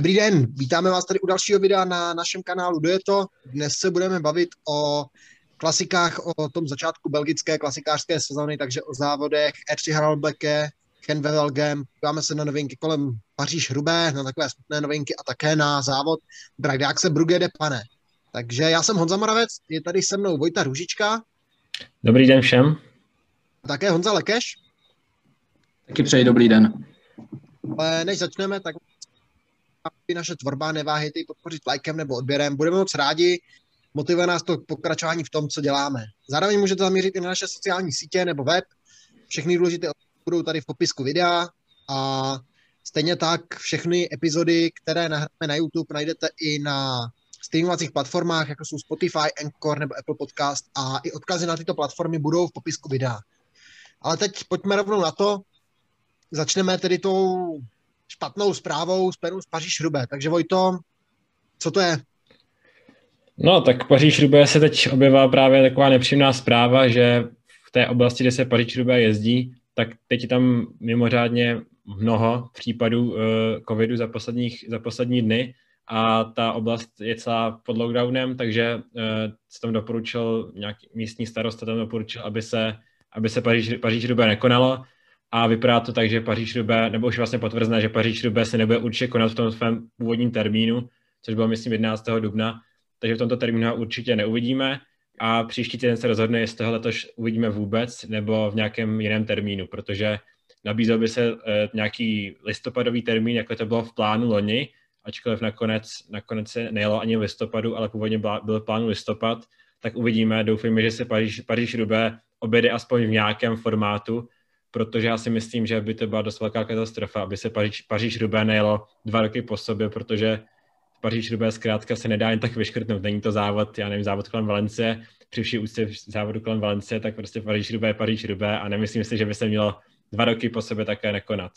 Dobrý den, vítáme vás tady u dalšího videa na našem kanálu Kdo je to? Dnes se budeme bavit o klasikách, o tom začátku belgické klasikářské sezóny, takže o závodech Erci Haralbeke, Ken Wevelgem, díváme se na novinky kolem Paříž Hrubé, na takové smutné novinky a také na závod Bragdákse Brugge de Pane. Takže já jsem Honza Moravec, je tady se mnou Vojta Růžička. Dobrý den všem. A také Honza Lekeš. Taky přeji dobrý den. Ale než začneme, tak naše tvorba, neváhejte podpořit lajkem nebo odběrem. Budeme moc rádi, motivuje nás to pokračování v tom, co děláme. Zároveň můžete zaměřit i na naše sociální sítě nebo web. Všechny důležité budou tady v popisku videa a stejně tak všechny epizody, které nahráme na YouTube, najdete i na streamovacích platformách, jako jsou Spotify, Anchor nebo Apple Podcast a i odkazy na tyto platformy budou v popisku videa. Ale teď pojďme rovnou na to. Začneme tedy tou špatnou zprávou spojenou s Paříž Rubé. Takže Vojto, co to je? No, tak Paříž Rubé se teď objevila právě taková nepříjemná zpráva, že v té oblasti, kde se Paříž Rubé jezdí, tak teď je tam mimořádně mnoho případů uh, covidu za, posledních, za poslední dny a ta oblast je celá pod lockdownem, takže uh, se tam doporučil nějaký místní starosta tam doporučil, aby se, aby se Paříž, Paříž Rubé nekonalo a vypadá to tak, že Paříž Rubé, nebo už vlastně potvrzené, že Paříž Rubé se nebude určitě konat v tom svém původním termínu, což bylo myslím 11. dubna, takže v tomto termínu určitě neuvidíme a příští týden se rozhodne, jestli toho letos uvidíme vůbec nebo v nějakém jiném termínu, protože nabízel by se eh, nějaký listopadový termín, jako to bylo v plánu loni, ačkoliv nakonec, nakonec se nejelo ani v listopadu, ale původně byl plán listopad, tak uvidíme. Doufejme, že se Paříž, Paříž Rubé objede aspoň v nějakém formátu, protože já si myslím, že by to byla dost velká katastrofa, aby se Paříž, Paříž Rubé nejelo dva roky po sobě, protože Paříž Rubé zkrátka se nedá jen tak vyškrtnout. Není to závod, já nevím, závod kolem Valencie, při vší úctě závodu kolem Valencie, tak prostě Paříž Rubé, Paříž Rubé a nemyslím si, že by se mělo dva roky po sobě také nekonat.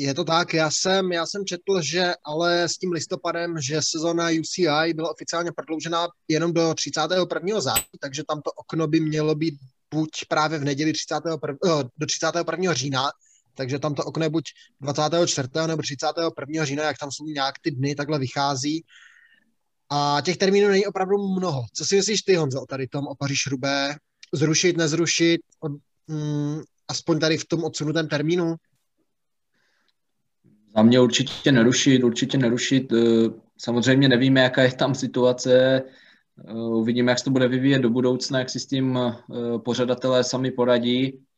Je to tak, já jsem, já jsem četl, že ale s tím listopadem, že sezona UCI byla oficiálně prodloužena jenom do 31. září, takže tam to okno by mělo být buď právě v neděli 31, eh, do 31. října, takže tam to okno je buď 24. nebo 31. října, jak tam jsou nějak ty dny, takhle vychází. A těch termínů není opravdu mnoho. Co si myslíš ty, Honzo, o tady tom, o Paříž Rubé? Zrušit, nezrušit, od, mm, aspoň tady v tom odsunutém termínu? Za mě určitě nerušit, určitě nerušit. Eh, samozřejmě nevíme, jaká je tam situace, uvidíme, jak se to bude vyvíjet do budoucna, jak si s tím pořadatelé sami poradí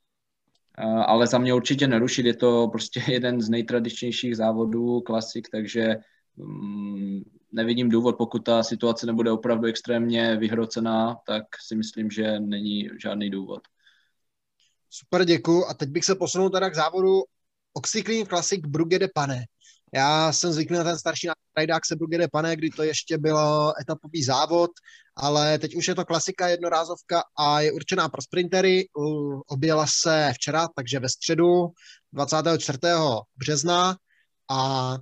ale za mě určitě nerušit, je to prostě jeden z nejtradičnějších závodů, klasik, takže um, nevidím důvod, pokud ta situace nebude opravdu extrémně vyhrocená, tak si myslím, že není žádný důvod. Super, děkuji. A teď bych se posunul teda k závodu Oxyclean Classic Brugge de Pane. Já jsem zvyklý na ten starší Rajdák se Brugge de Pane, kdy to ještě byl etapový závod, ale teď už je to klasika jednorázovka a je určená pro sprintery. Objela se včera, takže ve středu 24. března a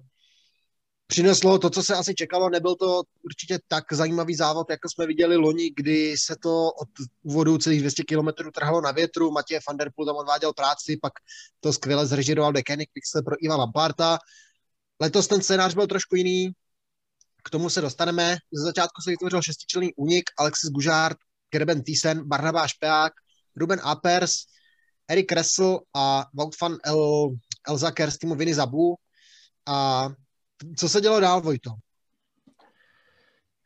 přineslo to, co se asi čekalo. Nebyl to určitě tak zajímavý závod, jako jsme viděli loni, kdy se to od úvodu celých 200 km trhalo na větru. Matěj van der Poel tam odváděl práci, pak to skvěle zrežiroval Decanic Pixel pro Iva Lamparta. Letos ten scénář byl trošku jiný, k tomu se dostaneme. Ze začátku se vytvořil šestičlenný únik, Alexis Gužard, Gerben Thyssen, Barnabáš Peák, Ruben Apers, Erik Kressel a Wout van El, Elzaker z týmu Viny Zabu. A co se dělo dál, Vojto?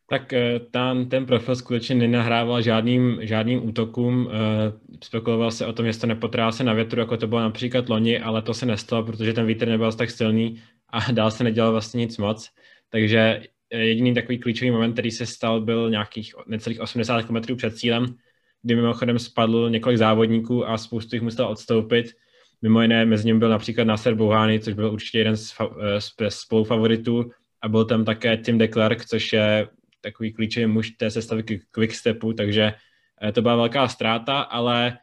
Tak eh, tam ten profil skutečně nenahrával žádným, žádným útokům. Eh, spekuloval se o tom, jestli to nepotrá se na větru, jako to bylo například loni, ale to se nestalo, protože ten vítr nebyl tak silný a dál se nedělal vlastně nic moc. Takže jediný takový klíčový moment, který se stal, byl nějakých necelých 80 km před cílem, kdy mimochodem spadl několik závodníků a spoustu jich musel odstoupit. Mimo jiné, mezi ním byl například Nasser Bouhani, což byl určitě jeden z, eh, z, spolufavoritů a byl tam také Tim de Klerk, což je takový klíčový muž té sestavy Quickstepu, takže eh, to byla velká ztráta, ale eh,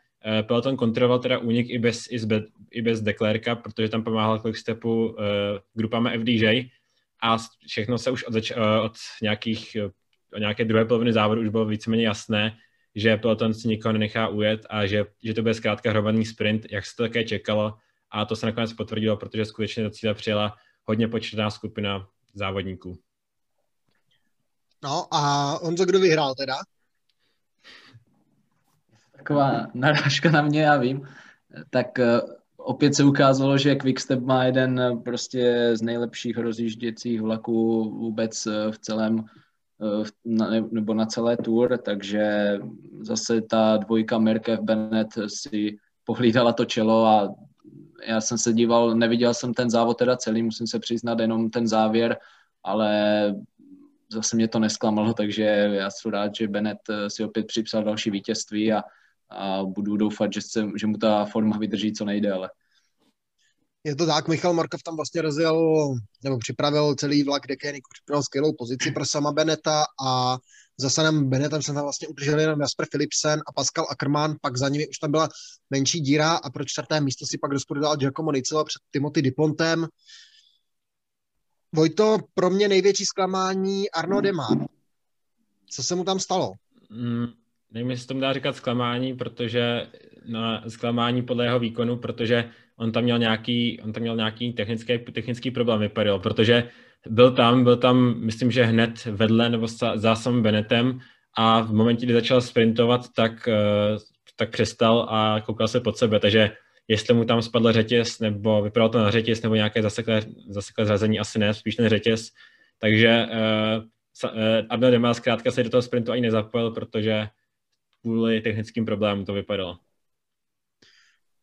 Peloton kontroloval teda únik i bez, i bez, i bez Declerka, protože tam pomáhal Quickstepu uh, grupama FDJ, a všechno se už od, zač- eh, od nějakých, eh, od nějaké druhé poloviny závodu už bylo víceméně jasné, že peloton si nikoho nenechá ujet a že, že to bude zkrátka hromadný sprint, jak se to také čekalo a to se nakonec potvrdilo, protože skutečně do cíle přijela hodně početná skupina závodníků. No a Honzo, kdo vyhrál teda? Taková narážka na mě, já vím. Tak uh, opět se ukázalo, že Quickstep má jeden uh, prostě z nejlepších rozjížděcích vlaků vůbec uh, v celém nebo na celé tour, takže zase ta dvojka Merkev Bennett si pohlídala to čelo a já jsem se díval, neviděl jsem ten závod teda celý, musím se přiznat jenom ten závěr, ale zase mě to nesklamalo, takže já jsem rád, že Bennett eh, si opět připsal další vítězství a, a budu doufat, že, se, že mu ta forma vydrží co nejde. Je to tak, Michal Markov tam vlastně rozjel, nebo připravil celý vlak Dekeniku, připravil skvělou pozici pro sama Beneta a za Sanem Benetem se tam vlastně udrželi jenom Jasper Philipsen a Pascal Ackermann, pak za nimi už tam byla menší díra a pro čtvrté místo si pak rozporudoval Giacomo Nicolo před Timothy Dipontem. Vojto, pro mě největší zklamání Arno Demar. Co se mu tam stalo? Mm, nevím, jestli tomu dá říkat zklamání, protože na zklamání podle jeho výkonu, protože on tam měl nějaký, on tam měl nějaký technický, technický problém, vypadal, protože byl tam, byl tam, myslím, že hned vedle nebo za samým Benetem a v momentě, kdy začal sprintovat, tak, eh, tak přestal a koukal se pod sebe, takže jestli mu tam spadl řetěz, nebo vypadalo to na řetěz, nebo nějaké zaseklé, zaseklé zrazení, asi ne, spíš ten řetěz. Takže uh, uh, Abdel Demel zkrátka se do toho sprintu ani nezapojil, protože kvůli technickým problémům to vypadalo.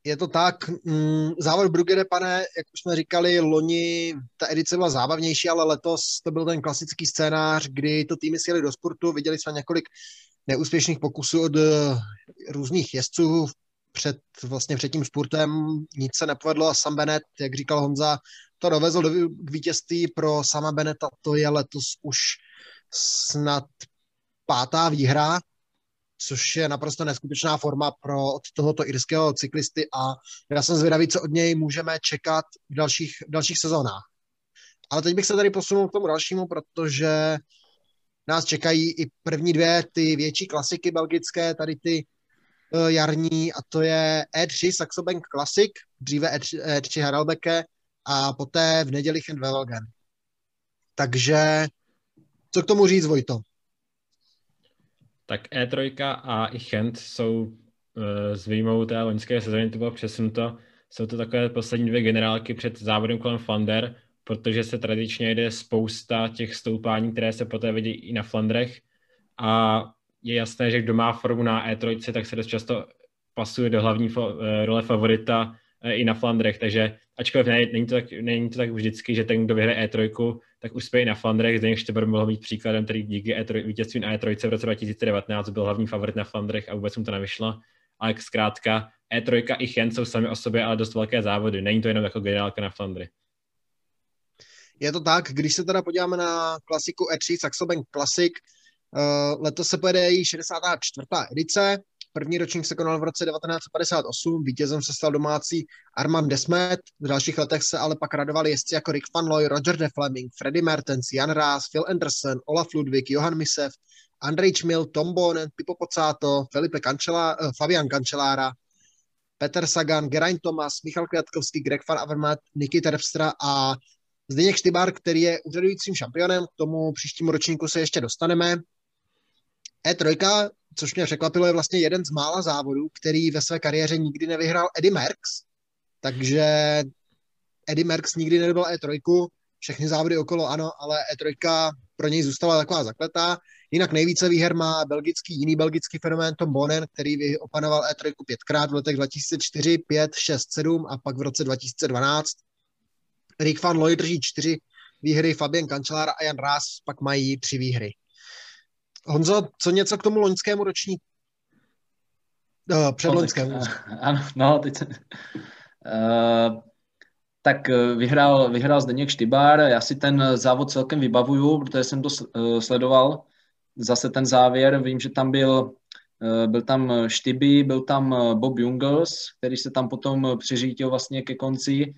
Je to tak, mm, závod Brugge pane, jak už jsme říkali, loni ta edice byla zábavnější, ale letos to byl ten klasický scénář, kdy to týmy sjeli do sportu, viděli jsme několik neúspěšných pokusů od různých jezdců před, vlastně před tím spurtem. Nic se nepovedlo a Sam Bennett, jak říkal Honza, to dovezl do, k vítězství. Pro sama Beneta, to je letos už snad pátá výhra, což je naprosto neskutečná forma pro od tohoto irského cyklisty a já jsem zvědavý, co od něj můžeme čekat v dalších, v dalších sezónách. Ale teď bych se tady posunul k tomu dalšímu, protože nás čekají i první dvě ty větší klasiky belgické, tady ty uh, jarní, a to je E3 Saxo Bank Classic, dříve E3, E3 Haralbeke a poté v neděli Velgen. Takže co k tomu říct, Vojto? Tak E3 a i Chent jsou uh, s výjimou té loňské sezóny, to bylo přesunuto, jsou to takové poslední dvě generálky před závodem kolem Flander, protože se tradičně jde spousta těch stoupání, které se poté vidí i na Flandrech. A je jasné, že kdo má formu na E3, tak se dost často pasuje do hlavní eh, role favorita eh, i na Flandrech, takže ačkoliv ne, není, to tak, není to tak vždycky, že ten, kdo vyhraje E3, tak uspěje na Flandrech. Zdeněk Šteber mohl být příkladem, který díky E3, vítězství na E3 v roce 2019 byl hlavní favorit na Flandrech a vůbec mu to nevyšlo. Ale zkrátka E3 i Chen jsou sami o sobě ale dost velké závody. Není to jenom jako generálka na Flandry. Je to tak, když se teda podíváme na klasiku E3 Saxo Bank Classic, uh, letos se pojede její 64. edice, První ročník se konal v roce 1958, vítězem se stal domácí Armand Desmet, v dalších letech se ale pak radovali jezdci jako Rick Van Looy, Roger de Fleming, Freddy Mertens, Jan Raas, Phil Anderson, Olaf Ludwig, Johan Misev, Andrej Čmil, Tom Bonen, Pipo Pocato, Felipe Cancelá, uh, Fabian Cancellára, Peter Sagan, Geraint Thomas, Michal Květkovský, Greg Van Avermaet, Niky Terpstra a Zdeněk Štybár, který je úřadujícím šampionem, k tomu příštímu ročníku se ještě dostaneme. E3 což mě překvapilo, je vlastně jeden z mála závodů, který ve své kariéře nikdy nevyhrál Eddie Merckx, takže Eddie Merckx nikdy nedobil E3, všechny závody okolo ano, ale E3 pro něj zůstala taková zakletá. Jinak nejvíce výher má belgický, jiný belgický fenomén Tom Bonen, který opanoval E3 pětkrát v letech 2004, 5, 6, 7 a pak v roce 2012. Rick van Looy drží čtyři výhry, Fabien Kančelár a Jan Rás pak mají tři výhry. Honzo, co něco k tomu loňskému ročníku? Uh, předloňskému. No, ano, no, teď se... Uh, tak eh, vyhrál, vyhrál Zdeněk Štybár, já si ten závod celkem vybavuju, protože jsem to sledoval, zase ten závěr, vím, že tam byl, byl tam Štyby, byl tam Bob Jungels, který se tam potom přiřítil vlastně ke konci,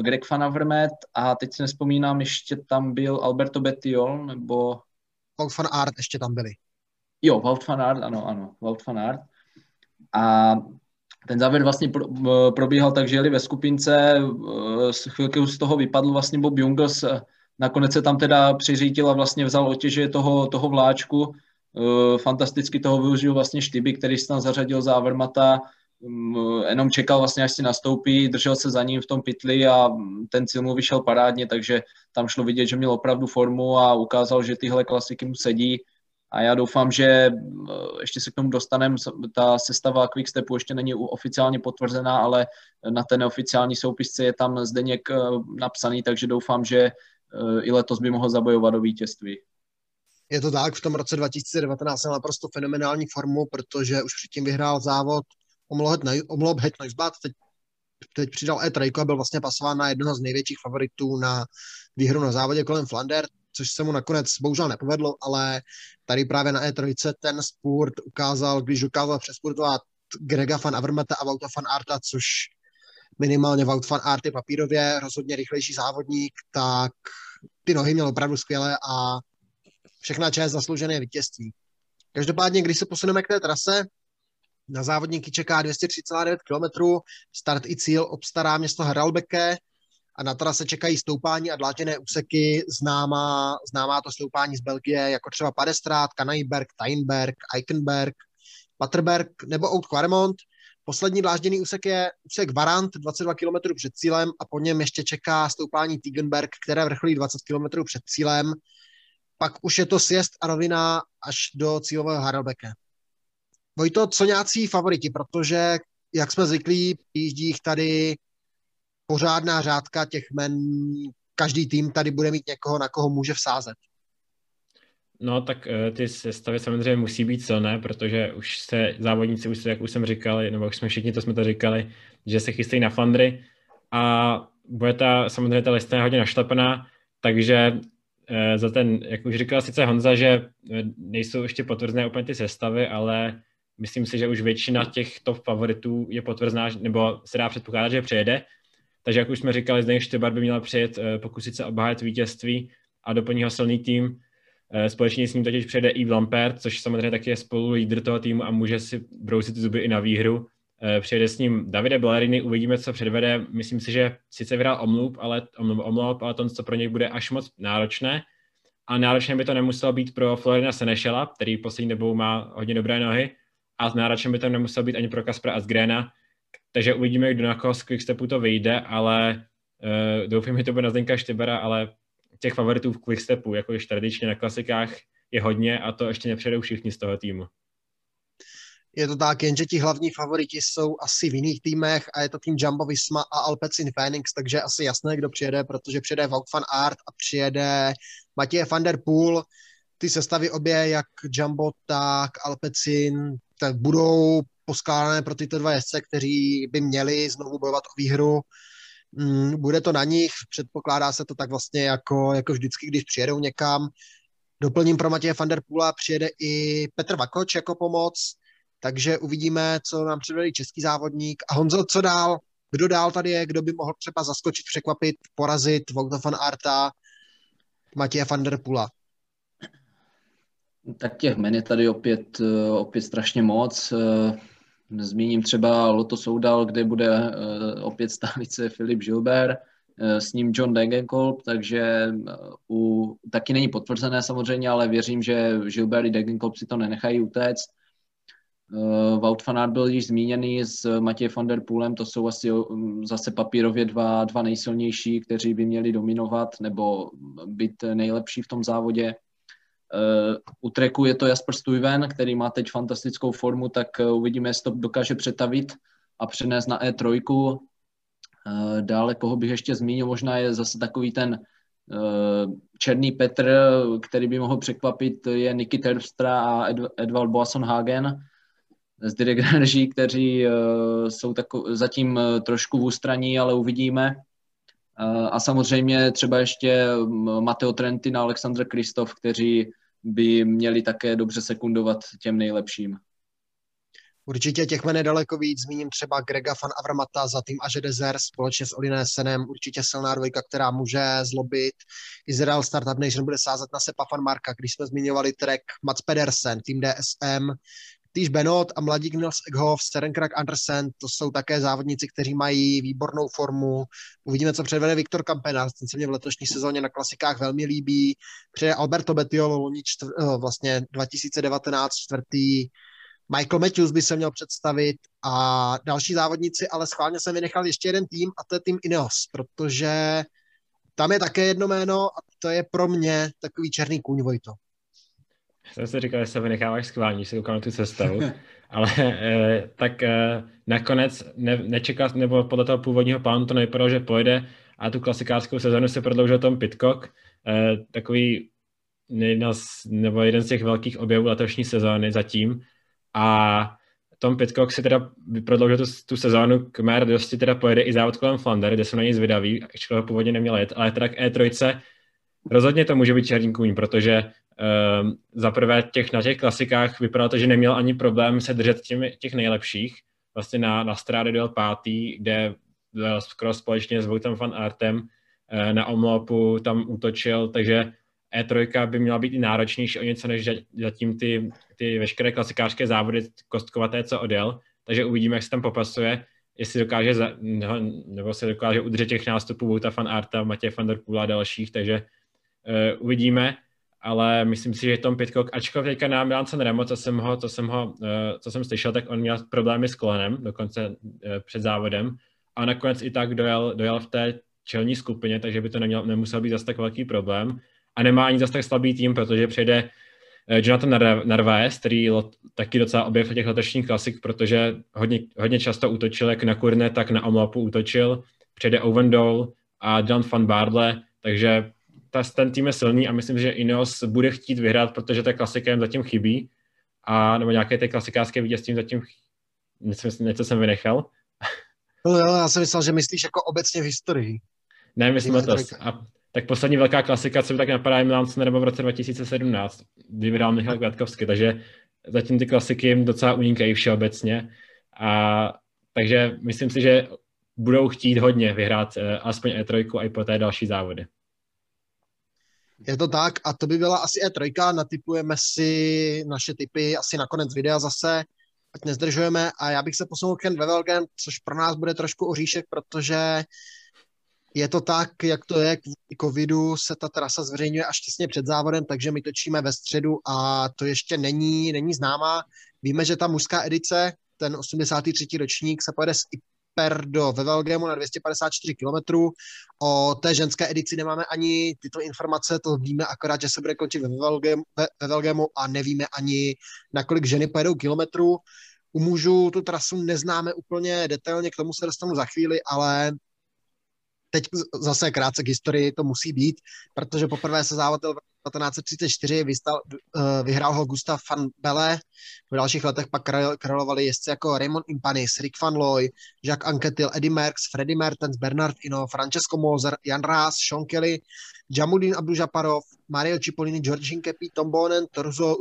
Greg Van Avermaet a teď si nespomínám, ještě tam byl Alberto Bettiol, nebo Wout van Aert ještě tam byli. Jo, Wout van Aert, ano, ano, Wout van Aert. A ten závěr vlastně probíhal tak, že jeli ve skupince, s chvilky z toho vypadl vlastně Bob Jungels, nakonec se tam teda přiřítil a vlastně vzal otěže toho, toho vláčku, fantasticky toho využil vlastně Štyby, který se tam zařadil za jenom čekal vlastně, až si nastoupí, držel se za ním v tom pytli a ten cíl mu vyšel parádně, takže tam šlo vidět, že měl opravdu formu a ukázal, že tyhle klasiky mu sedí a já doufám, že ještě se k tomu dostaneme, ta sestava Quickstepu ještě není oficiálně potvrzená, ale na té neoficiální soupisce je tam Zdeněk eh, napsaný, takže doufám, že eh, i letos by mohl zabojovat o vítězství. Je to tak, v tom roce 2019 měl naprosto fenomenální formu, protože už předtím vyhrál závod Omloop Het Neusbad, teď, teď přidal E3 a byl vlastně pasován na jednoho z největších favoritů na výhru na závodě kolem Flander, což se mu nakonec bohužel nepovedlo, ale tady právě na E3 ten sport ukázal, když ukázal přesportovat Grega van Avermeta a Vouta van Arta, což minimálně Wout van Aert je papírově rozhodně rychlejší závodník, tak ty nohy měl opravdu skvěle a všechna část zasloužené vítězství. Každopádně, když se posuneme k té trase, na závodníky čeká 203,9 km, start i cíl obstará město Haralbeke, a na trase čekají stoupání a dlátěné úseky, známá, známá to stoupání z Belgie, jako třeba Padestrát, Kanajberg, Teinberg, Eichenberg, Paterberg nebo Oud Quaremont. Poslední dlážděný úsek je úsek Varant, 22 km před cílem a po něm ještě čeká stoupání Tigenberg, které vrcholí 20 km před cílem. Pak už je to sjezd a rovina až do cílového Harelbeke. Vojto, co nějací favoriti, protože jak jsme zvyklí, jíždí jich tady pořádná řádka těch men, každý tým tady bude mít někoho, na koho může vsázet. No tak eh, ty sestavy samozřejmě musí být silné, protože už se závodníci, už se, jak už jsem říkal, nebo už jsme všichni to jsme to říkali, že se chystají na Flandry a bude ta, samozřejmě ta lista hodně našlepená, takže eh, za ten, jak už říkal sice Honza, že eh, nejsou ještě potvrzené úplně ty sestavy, ale myslím si, že už většina těch top favoritů je potvrzená, nebo se dá předpokládat, že přejede, takže jak už jsme říkali, Zdeněk Štybar by měl přijet, eh, pokusit se obhájet vítězství a doplní ho silný tým. Eh, společně s ním totiž přijede i Lampert, což samozřejmě taky je spolu lídr toho týmu a může si brousit zuby i na výhru. Eh, přijede s ním Davide Bellerini, uvidíme, co předvede. Myslím si, že sice vyhrál omluv, ale, omluv, ale to, co pro něj bude až moc náročné. A náročné by to nemuselo být pro Florina Senešela, který poslední dobou má hodně dobré nohy. A náročné by to nemuselo být ani pro Kaspra Asgrena, takže uvidíme, kdo na koho z Quickstepu to vyjde, ale uh, doufám, že to bude na Zdenka Štebera, ale těch favoritů v Quickstepu, jako již tradičně na klasikách, je hodně a to ještě nepřejdou všichni z toho týmu. Je to tak, jenže ti hlavní favoriti jsou asi v jiných týmech a je to tým Jumbo Visma a Alpecin Phoenix, takže asi jasné, kdo přijede, protože přijede van Aert a přijede Matěje van der Poel. Ty sestavy obě, jak Jumbo, tak Alpecin, tak budou poskládané pro tyto dva jezdce, kteří by měli znovu bojovat o výhru. Mm, bude to na nich, předpokládá se to tak vlastně jako, jako vždycky, když přijedou někam. Doplním pro Matěje van der Pula přijede i Petr Vakoč jako pomoc, takže uvidíme, co nám předvedí český závodník. A Honzo, co dál? Kdo dál tady je, kdo by mohl třeba zaskočit, překvapit, porazit Vouta van Arta, Matěje van der Pula? Tak těch men je tady opět, opět strašně moc. Zmíním třeba Loto Soudal, kde bude eh, opět stálice Filip Gilbert, eh, s ním John Degenkolb, takže eh, u, taky není potvrzené samozřejmě, ale věřím, že Gilbert i Degenkolb si to nenechají utéct. Wout van Aert byl již zmíněný s Matěj van der Poolem, to jsou asi zase papírově dva, dva nejsilnější, kteří by měli dominovat nebo být nejlepší v tom závodě. Uh, u treku je to Jasper Stuyven, který má teď fantastickou formu, tak uh, uvidíme, jestli to dokáže přetavit a přenést na E3. Uh, dále, koho bych ještě zmínil, možná je zase takový ten Černý Petr, který by mohl překvapit, je Niky Terpstra a Ed- Edvald Boasson Hagen z Direct Energy, kteří jsou tako- zatím trošku v ústraní, ale uvidíme. A samozřejmě třeba ještě Mateo Trentin a Alexandr Kristof, kteří by měli také dobře sekundovat těm nejlepším. Určitě těch je daleko víc, zmíním třeba Grega van Avramata za tým Aže Desert společně s Oliné Senem, určitě silná dvojka, která může zlobit. Izrael Startup Nation bude sázet na Sepa van Marka, když jsme zmiňovali track Mats Pedersen, tým DSM, Týž Benot a mladík Nils Eghoff, Serenkrak Andersen, to jsou také závodníci, kteří mají výbornou formu. Uvidíme, co předvede Viktor Kampenář, ten se mě v letošní sezóně na klasikách velmi líbí. Přeje Alberto Bettiolo, loni čtvr, eh, vlastně 2019 čtvrtý. Michael Matthews by se měl představit a další závodníci, ale schválně jsem vynechal ještě jeden tým a to je tým Ineos, protože tam je také jedno jméno a to je pro mě takový černý kůň Vojto. Jsem si říkal, že se vynecháváš schválně, když se koukám na tu sestavu, ale eh, tak eh, nakonec ne, nečekal, nebo podle toho původního plánu to nevypadalo, že pojede a tu klasikářskou sezonu se prodloužil Tom Pitcock, eh, takový jedna z, nebo jeden z těch velkých objevů letošní sezóny zatím. A Tom Pitcock si teda prodloužil tu, tu sezónu, k mé radosti teda pojede i závod kolem Flander, kde jsou na něj zvědaví, ačkoliv ho původně neměl jet, ale teda k E3 rozhodně to může být černý kůň, protože um, za prvé těch, na těch klasikách vypadalo to, že neměl ani problém se držet těmi, těch nejlepších. Vlastně na, na Strády byl pátý, kde skoro společně s Voutem van Artem, uh, na Omlopu tam útočil, takže E3 by měla být i náročnější o něco, než zatím ty, ty veškeré klasikářské závody kostkovaté, co odjel. Takže uvidíme, jak se tam popasuje, jestli dokáže, za, nebo se dokáže udržet těch nástupů Vouta van Arta, Matěj van der Poola a dalších, takže uh, uvidíme, ale myslím si, že Tom Pitcock, ačkoliv teďka na Milan San Remo, co jsem ho, co jsem ho, uh, co jsem slyšel, tak on měl problémy s kolenem, dokonce uh, před závodem a nakonec i tak dojel, dojel v té čelní skupině, takže by to neměl, nemusel být zase tak velký problém a nemá ani zase tak slabý tým, protože přejde Jonathan Narvaez, který taky docela objev těch letošních klasik, protože hodně, hodně často útočil jak na Kurne, tak na Omlapu útočil. Přejde Owen Dole a John van Barle, takže ta, ten tým je silný a myslím, že Ineos bude chtít vyhrát, protože ta klasika jim zatím chybí a nebo nějaké ty klasikářské vítězství zatím myslím, něco jsem vynechal. No já jsem myslel, že myslíš jako obecně v historii. Ne, myslím to. A tak poslední velká klasika, co mi tak napadá, je Milan nebo v roce 2017, kdy vydal Michal Květkovský, takže zatím ty klasiky jim docela unikají všeobecně. A, takže myslím si, že budou chtít hodně vyhrát eh, aspoň E3 a i po té další závody. Je to tak a to by byla asi E3, natypujeme si naše typy asi na konec videa zase, ať nezdržujeme a já bych se posunul k ve Velgen, což pro nás bude trošku oříšek, protože je to tak, jak to je, kvůli covidu se ta trasa zveřejňuje až těsně před závodem, takže my točíme ve středu a to ještě není, není známá. Víme, že ta mužská edice, ten 83. ročník se pojede z Iper do Vevelgemu na 254 km. O té ženské edici nemáme ani tyto informace, to víme akorát, že se bude končit ve Vevelgemu, ve Vevelgemu a nevíme ani, na kolik ženy pojedou kilometrů. U mužů tu trasu neznáme úplně detailně, k tomu se dostanu za chvíli, ale teď zase krátce k historii to musí být, protože poprvé se závod v 1934 vystal, uh, vyhrál ho Gustav van Belle, v dalších letech pak královali jezdci jako Raymond Impanis, Rick van Looy, Jacques Anquetil, Eddie Merckx, Freddy Mertens, Bernard Ino, Francesco Moser, Jan Raas, Sean Kelly, Jamudin Abdujaparov, Mario Cipollini, George Hinkepi, Tom Bonen,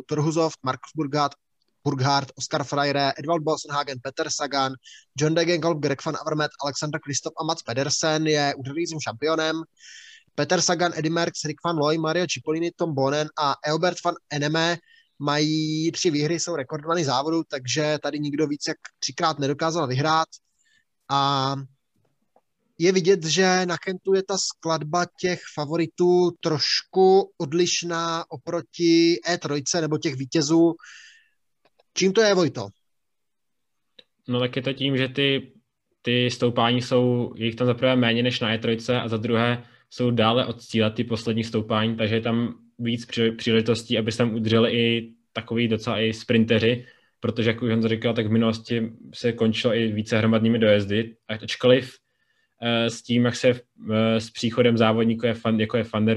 Torhuzov, Markus Burgat, Burghardt, Oscar Freire, Edvald Bosenhagen, Peter Sagan, John Degenkolb, Greg van Avermaet, Alexander Kristoff a Mats Pedersen je úřadujícím šampionem. Peter Sagan, Eddie Merckx, Rick van Looy, Mario Cipollini, Tom Bonen a Eobert van Eneme mají tři výhry, jsou rekordovaný závodu, takže tady nikdo víc jak třikrát nedokázal vyhrát. A je vidět, že na Kentu je ta skladba těch favoritů trošku odlišná oproti E3 nebo těch vítězů, Čím to je, Vojto? No tak je to tím, že ty, ty stoupání jsou, jich tam za prvé méně než na E3 a za druhé jsou dále od cíle ty poslední stoupání, takže je tam víc příležitostí, aby se tam udrželi i takový docela i sprinteři, protože jak už jsem říkal, tak v minulosti se končilo i více hromadnými dojezdy, ačkoliv eh, s tím, jak se eh, s příchodem závodníků jako je Van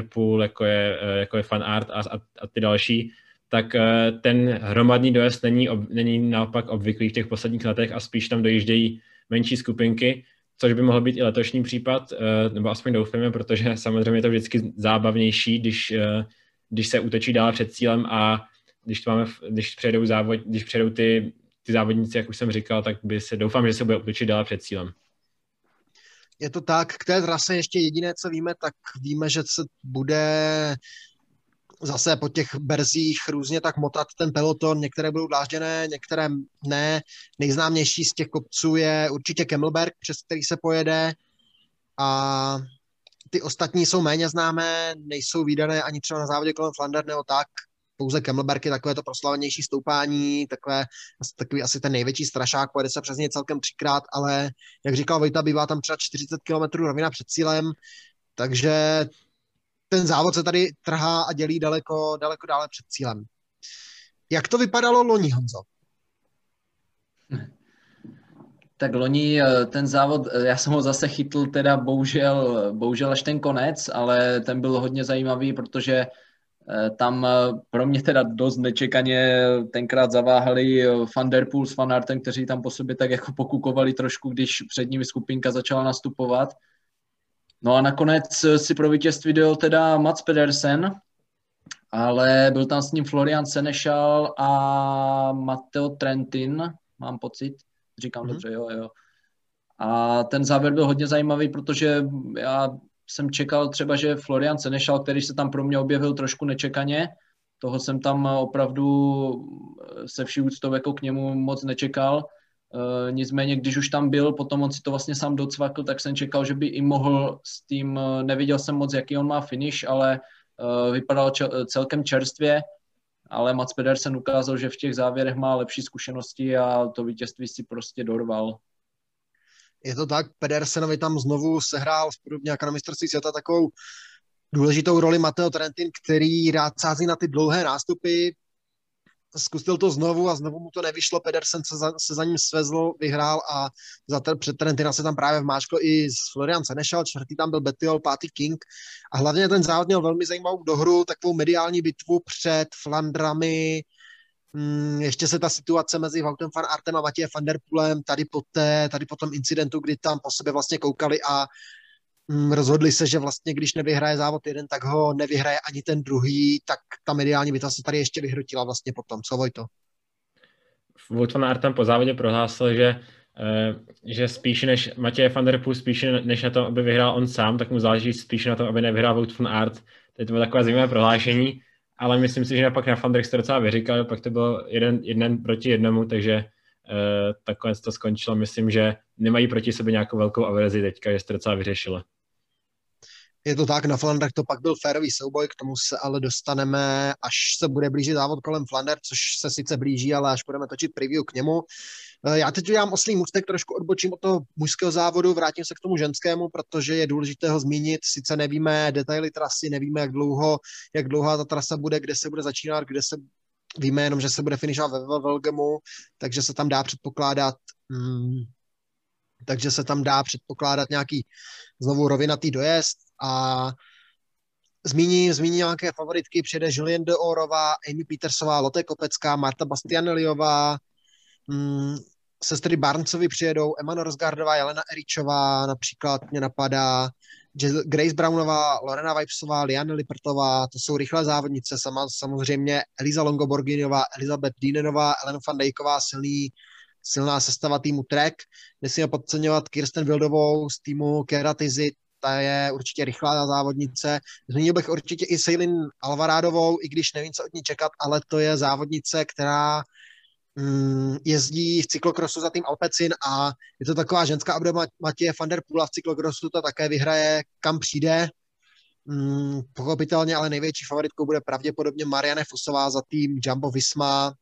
jako je, eh, jako je Fan Art a, a ty další, tak eh, ten hromadný dojezd není, není naopak obvyklý v těch posledních letech a spíš tam dojíždějí menší skupinky, což by mohl být i letošní případ, eh, nebo aspoň doufáme, protože samozřejmě je to vždycky zábavnější, když, eh, když se útočí dál před cílem a když, to máme, když přejdou, závod, když přejdou ty, ty závodníci, jak už jsem říkal, tak by se doufám, že se bude útočit dál před cílem. Je to tak, k té trase ještě jediné, co víme, tak víme, že se bude zase po těch berzích různě tak motat ten peloton, některé budou dlážděné, některé ne. Nejznámější z těch kopců je určitě Kemmelberg, přes který se pojede. A ty ostatní jsou méně známé, nejsou výdané ani třeba na závodě kolem Flander nebo tak, pouze Kemmelberg je takové to proslavenější stoupání, takové, takový asi ten největší strašák, pojede se přes ně celkem třikrát, ale jak říkal Vojta, bývá tam třeba 40 km rovina před cílem, takže ten závod se tady trhá a dělí daleko, daleko dále před cílem. Jak to vypadalo loni, Honzo? Tak loni eh, ten závod, eh, já jsem ho zase chytl teda bohužel, bohužel až ten konec, ale ten byl hodně zajímavý, protože eh, tam pro mě teda dost nečekaně tenkrát zaváhali Van Der Poel s Van Artem, kteří tam po sobě tak jako pokukovali trošku, když před nimi skupinka začala nastupovat. No a nakonec si pro vítězství dojel teda Mats Pedersen, ale byl tam s ním Florian Senešal a Matteo Trentin, mám pocit, říkám mm-hmm. dobře, jo, jo. A ten závěr byl hodně zajímavý, protože já jsem čekal třeba, že Florian Senešal, který se tam pro mě objevil trošku nečekaně, toho jsem tam opravdu se vší úctou jako k němu moc nečekal, Uh, nicméně, když už tam byl, potom on si to vlastně sám docvakl, tak jsem čekal, že by i mohl s tím, uh, neviděl jsem moc, jaký on má finish, ale uh, vypadal celkem čerstvě, ale Mats Pedersen ukázal, že v těch závěrech má lepší zkušenosti a to vítězství si prostě dorval. Je to tak, Pedersenovi tam znovu sehrál podobně jako na mistrovství světa takovou důležitou roli Mateo Trentin, který rád sází na ty dlouhé nástupy, zkusil to znovu a znovu mu to nevyšlo, Pedersen se za, se za ním svezl, vyhrál a za ten, před Trentina se tam právě vmáčkl i s Florian Senešal, čtvrtý tam byl Bettiol, pátý King. A hlavně ten závod měl velmi zajímavou dohru, takovou mediální bitvu před Flandrami, Hmm, ještě se ta situace mezi Vautem van Artem a Matějem van der Poolem tady po, té, tady po tom incidentu, kdy tam po sebe vlastně koukali a rozhodli se, že vlastně když nevyhraje závod jeden, tak ho nevyhraje ani ten druhý, tak ta mediální bitva se tady ještě vyhrotila vlastně potom. Co Vojto? Wout van Aert tam po závodě prohlásil, že eh, že spíš než Matěj van der Poel, spíš než na tom, aby vyhrál on sám, tak mu záleží spíš na tom, aby nevyhrál Wout van Aert. To bylo takové zajímavé prohlášení, ale myslím si, že napak na Van to docela vyříkal, pak to bylo jeden, jeden proti jednomu, takže uh, takhle to skončilo. Myslím, že nemají proti sobě nějakou velkou averzi teďka, že se to docela vyřešilo. Je to tak, na Flandrech to pak byl férový souboj, k tomu se ale dostaneme, až se bude blížit závod kolem Flander, což se sice blíží, ale až budeme točit preview k němu. Eh, já teď udělám oslý můstek, trošku odbočím od toho mužského závodu, vrátím se k tomu ženskému, protože je důležité ho zmínit. Sice nevíme detaily trasy, nevíme, jak dlouho, jak dlouhá ta trasa bude, kde se bude začínat, kde se víme jenom, že se bude finišovat ve Velgemu, takže se tam dá předpokládat hmm, takže se tam dá předpokládat nějaký znovu rovinatý dojezd a zmíním, zmíním nějaké favoritky, přijede Julien de Orová, Amy Petersová, Lotte Kopecká, Marta Bastianeliová, hmm, sestry Barncovi přijedou, Emma Norsgardová, Jelena Eričová, například mě napadá Grace Brownová, Lorena Vipesová, Liane Lipertová, to jsou rychlé závodnice, sama, samozřejmě Eliza Longoborginová, Elizabeth Dienenová, Elena van Dijková, silný silná sestava týmu Trek. Nesmíme podceňovat Kirsten Wildovou z týmu Keratizy, ta je určitě rychlá závodnice. Zmínil bych určitě i Seilin Alvarádovou, i když nevím, co od ní čekat, ale to je závodnice, která mm, jezdí v cyklokrosu za tým Alpecin a je to taková ženská obdoba Matěje van der Pula v cyklokrosu, ta také vyhraje kam přijde. Mm, pochopitelně, ale největší favoritkou bude pravděpodobně Marianne Fusová za tým Jumbo Visma,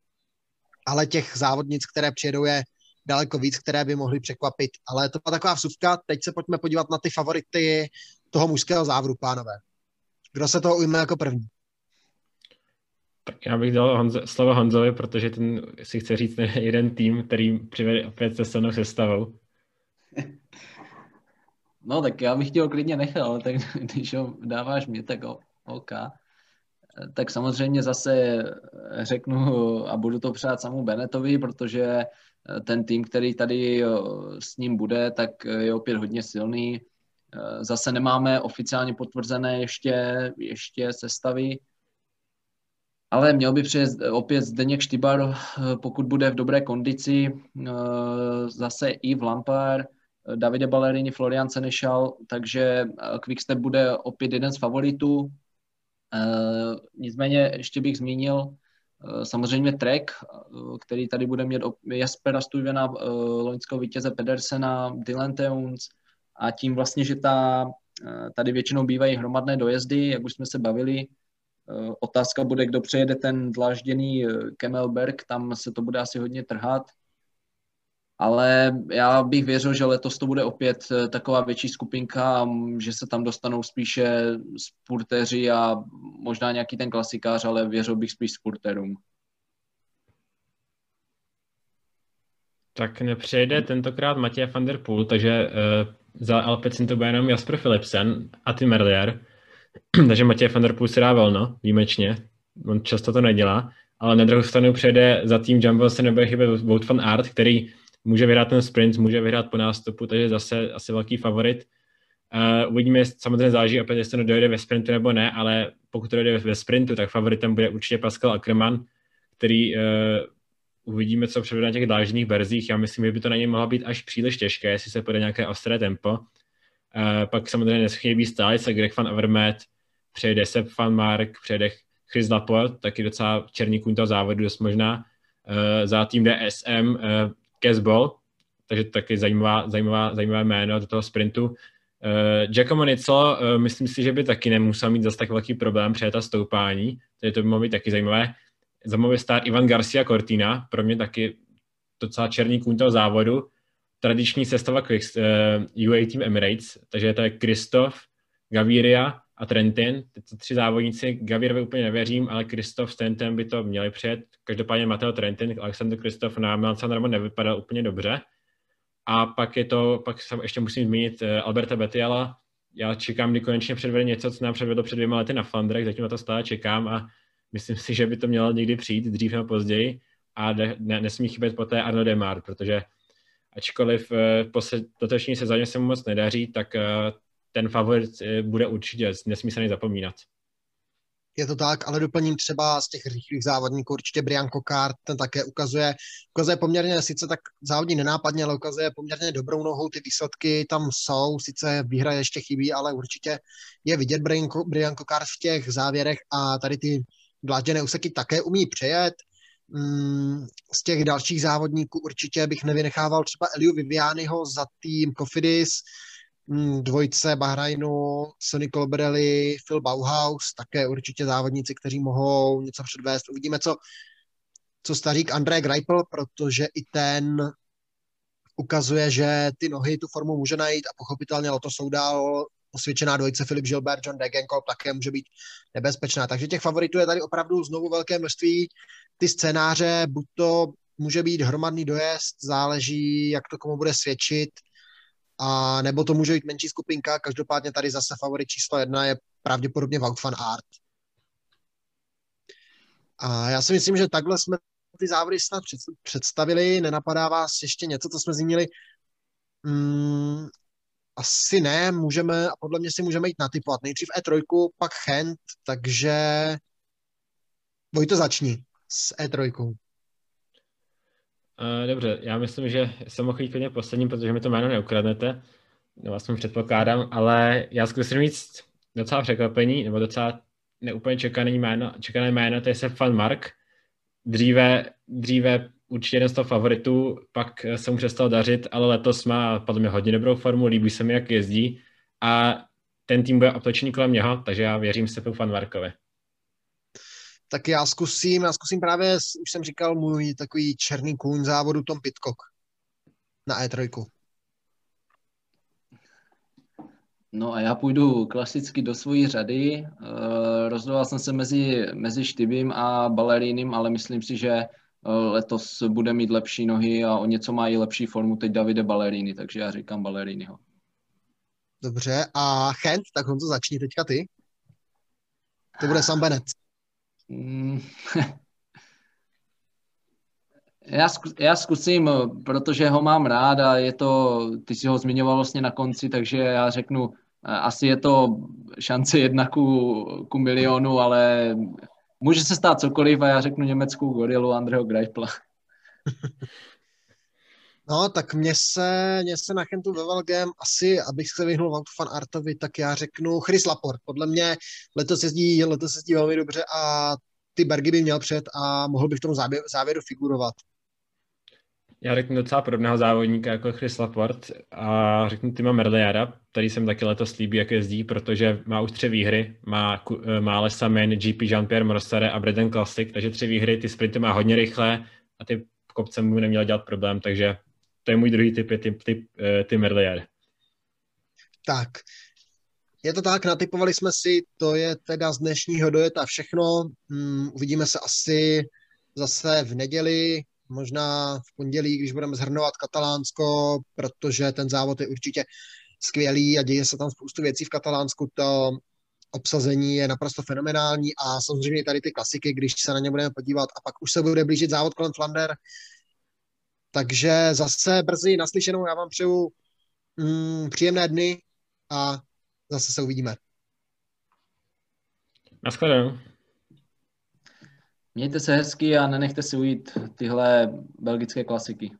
ale těch závodnic, které přijedou, je daleko víc, které by mohly překvapit. Ale to byla taková vsuvka. Teď se pojďme podívat na ty favority toho mužského závodu, pánové. Kdo se toho ujme jako první? Tak já bych dal Honzo, slovo Honzovi, protože ten si chce říct ten jeden tým, který přivede opět se silnou sestavou. No tak já bych ho klidně nechal, tak když ho dáváš mě, tak OK tak samozřejmě zase řeknu a budu to přát samu Benetovi, protože ten tým, který tady eh, s ním bude, tak je opět hodně silný. Eh, zase nemáme oficiálně potvrzené ještě, ještě sestavy, ale měl by přijet opět Zdeněk Štybar, eh, pokud bude v dobré kondici, zase i v Lampard, Davide Ballerini, Florian Senešal, takže Quickstep bude opět jeden z favoritů. Uh, nicméně ještě bych zmínil samozřejmě track, který tady bude mít Jaspera Stuyvena, loňského vítěze Pedersena, Dylan Teuns a tím vlastně, že ta, tady většinou bývají hromadné dojezdy, jak už jsme se bavili, Otázka bude, kdo přejede ten dlážděný Kemelberg, tam se to bude asi hodně trhat ale já bych věřil, že letos to bude opět eh, taková větší skupinka, že se tam dostanou spíše spurteři a možná nějaký ten klasikář, ale věřil bych spíš spurterům. Tak nepřejde tentokrát Matěj van der Poel, takže uh, za Alpecin to bude jenom Jasper Philipsen a Tim Merlier. takže Matěj van der Poel si dá volno, výjimečně. On často to nedělá, ale na druhou stranu přejde za tým Jumbo se nebude chybět Wout van Art, který může vyhrát ten sprint, může vyhrát po nástupu, takže zase asi velký favorit. Uh, uvidíme, samozřejmě záleží opět, jestli to dojde ve sprintu nebo ne, ale pokud to dojde ve sprintu, tak favoritem bude určitě Pascal Ackermann, který uh, uvidíme, co předvede na těch dlážděných verzích. Já myslím, že by to na něj mohlo být až příliš těžké, jestli se půjde nějaké ostré tempo. Uh, pak samozřejmě neschybí se Greg van Avermaet, přejede Sepp van Mark, přejede Chris Laporte, taky docela černý kůň toho závodu, dost možná. Uh, za tým DSM uh, Casball, takže taky zajímavá, zajímavá, zajímavé jméno do toho sprintu. Uh, Giacomo Nicolo, uh, myslím si, že by taky nemusel mít zase tak velký problém při ta stoupání, takže to by mohlo být taky zajímavé. Zajímavý stát Ivan Garcia Cortina, pro mě taky docela černý kůň toho závodu. Tradiční sestava Quick, uh, UAE Team Emirates, takže to je Kristof, Gaviria a Trentin. Ty tři závodníci, Gavirovi úplně nevěřím, ale Kristof s Trentem by to měli přijet. Každopádně Mateo Trentin, Alexander Kristof na Milan Sanremo nevypadal úplně dobře. A pak je to, pak ještě musím zmínit eh, Alberta Betiala. Já čekám, kdy konečně předvede něco, co nám předvedlo před dvěma lety na Flandrech, zatím na to stále čekám a myslím si, že by to mělo někdy přijít dřív nebo později a ne, ne, nesmí chybět poté Arno Demar, protože ačkoliv eh, po se, dotační sezóně se mu moc nedaří, tak eh, ten favorit bude určitě, nesmí se zapomínat. Je to tak, ale doplním třeba z těch rychlých závodníků určitě Brian Kokart, ten také ukazuje, ukazuje poměrně, sice tak závodní nenápadně, ale ukazuje poměrně dobrou nohou, ty výsledky tam jsou, sice výhra ještě chybí, ale určitě je vidět Brian, Brian Kokart v těch závěrech a tady ty dlážděné úseky také umí přejet. Mm, z těch dalších závodníků určitě bych nevynechával třeba Eliu Vivianiho za tým Kofidis, Mm, dvojce Bahrajnu, Sonny Colbrelli, Phil Bauhaus, také určitě závodníci, kteří mohou něco předvést. Uvidíme, co, co stařík André Greipel, protože i ten ukazuje, že ty nohy tu formu může najít a pochopitelně to jsou dál osvědčená dvojice Filip Gilbert, John Degenkolb také může být nebezpečná. Takže těch favoritů je tady opravdu znovu velké množství. Ty scénáře, buď to může být hromadný dojezd, záleží, jak to komu bude svědčit, a nebo to může být menší skupinka, každopádně tady zase favorit číslo jedna je pravděpodobně Wout van Aert. A já si myslím, že takhle jsme ty závody snad představili. Nenapadá vás ještě něco, co jsme zmínili? Hmm, asi ne, můžeme, a podle mě si můžeme jít natypovat. Nejdřív E3, pak Chent, takže Vojto začni s E3. Uh, dobře, já myslím, že jsem mohl jít klidně posledním, protože mi to jméno neukradnete, nebo aspoň předpokládám, ale já zkusím říct docela překvapení, nebo docela neúplně čekané jméno, čekané jméno, to je se Fan Mark. Dříve, dříve určitě jeden z toho favoritů, pak se mu přestal dařit, ale letos má podle mě hodně dobrou formu, líbí se mi, jak jezdí. A ten tým bude obtočený kolem něho, takže já věřím se Fan Markovi tak já zkusím, já zkusím právě, už jsem říkal, můj takový černý kůň závodu Tom Pitcock na E3. No a já půjdu klasicky do svojí řady. Uh, rozhodoval jsem se mezi, mezi Štybím a Balerínem, ale myslím si, že uh, letos bude mít lepší nohy a o něco má i lepší formu teď Davide Baleríny, takže já říkám Balerínyho. Dobře, a Chent, tak on to začni teďka ty. To bude Sam Bennett. Mm. Já, zkus, já zkusím, protože ho mám rád a je to, ty si ho zmiňoval vlastně na konci, takže já řeknu, asi je to šance jedna ku, ku milionu, ale může se stát cokoliv a já řeknu německou gorilu Andreho Greipla. No, tak mě se, mě se na Chentu ve Velgem asi, abych se vyhnul Voutu fan Artovi, tak já řeknu Chris Laport. Podle mě letos jezdí, letos jezdí velmi dobře a ty Bergy by měl před a mohl by v tom závěru, závěru figurovat. Já řeknu docela podobného závodníka jako Chris Laport a řeknu Tima Merliara, který jsem taky letos líbí, jak jezdí, protože má už tři výhry, má, má Lesamin, GP Jean-Pierre Morstare a Breden Classic, takže tři výhry, ty sprinty má hodně rychle a ty kopce mu neměl dělat problém, takže to je můj druhý typ, je typ, typ, uh, Tim Merlier. Tak, je to tak, natypovali jsme si, to je teda z dnešního dojeta všechno. Hmm, uvidíme se asi zase v neděli, možná v pondělí, když budeme zhrnovat Katalánsko, protože ten závod je určitě skvělý a děje se tam spoustu věcí v Katalánsku. To obsazení je naprosto fenomenální a samozřejmě tady ty klasiky, když se na ně budeme podívat a pak už se bude blížit závod kolem Flander. Takže zase brzy naslyšenou, já vám přeju mm, příjemné dny a zase se uvidíme. Naschledanou. Mějte se hezky a nenechte si ujít tyhle belgické klasiky.